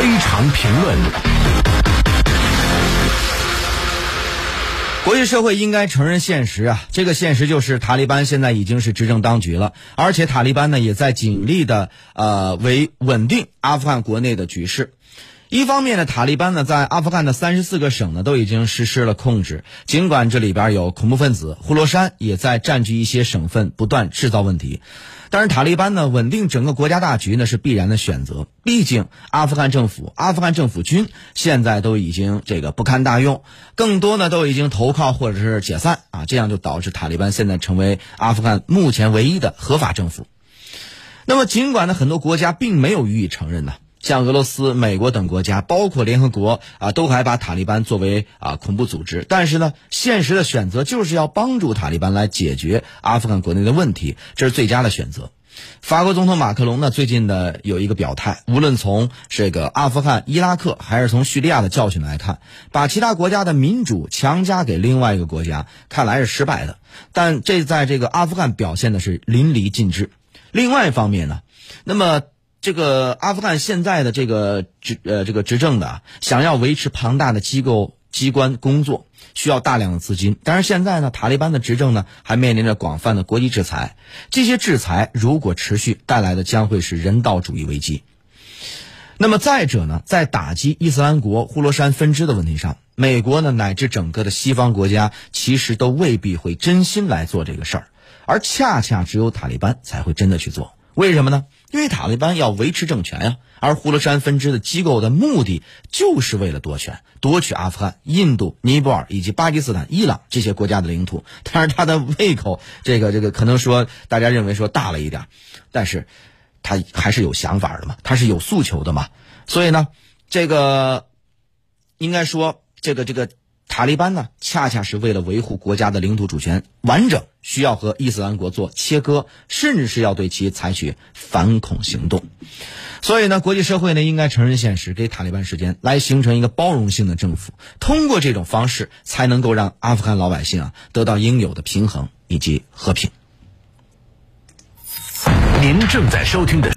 非常评论。国际社会应该承认现实啊，这个现实就是塔利班现在已经是执政当局了，而且塔利班呢也在尽力的呃为稳定阿富汗国内的局势。一方面呢，塔利班呢在阿富汗的三十四个省呢都已经实施了控制，尽管这里边有恐怖分子，呼罗珊也在占据一些省份，不断制造问题。但是塔利班呢稳定整个国家大局呢是必然的选择，毕竟阿富汗政府、阿富汗政府军现在都已经这个不堪大用，更多呢都已经投靠或者是解散啊，这样就导致塔利班现在成为阿富汗目前唯一的合法政府。那么尽管呢很多国家并没有予以承认呢。像俄罗斯、美国等国家，包括联合国啊，都还把塔利班作为啊恐怖组织。但是呢，现实的选择就是要帮助塔利班来解决阿富汗国内的问题，这是最佳的选择。法国总统马克龙呢，最近的有一个表态，无论从这个阿富汗、伊拉克，还是从叙利亚的教训来看，把其他国家的民主强加给另外一个国家，看来是失败的。但这在这个阿富汗表现的是淋漓尽致。另外一方面呢，那么。这个阿富汗现在的这个执呃这个执政的，想要维持庞大的机构机关工作，需要大量的资金。但是现在呢，塔利班的执政呢，还面临着广泛的国际制裁。这些制裁如果持续，带来的将会是人道主义危机。那么再者呢，在打击伊斯兰国呼罗珊分支的问题上，美国呢乃至整个的西方国家，其实都未必会真心来做这个事儿，而恰恰只有塔利班才会真的去做。为什么呢？因为塔利班要维持政权呀，而呼罗珊分支的机构的目的就是为了夺权，夺取阿富汗、印度、尼泊尔以及巴基斯坦、伊朗这些国家的领土。但是他的胃口，这个这个可能说大家认为说大了一点，但是他还是有想法的嘛，他是有诉求的嘛。所以呢，这个应该说这个这个。塔利班呢，恰恰是为了维护国家的领土主权完整，需要和伊斯兰国做切割，甚至是要对其采取反恐行动。所以呢，国际社会呢应该承认现实，给塔利班时间来形成一个包容性的政府，通过这种方式，才能够让阿富汗老百姓啊得到应有的平衡以及和平。您正在收听的。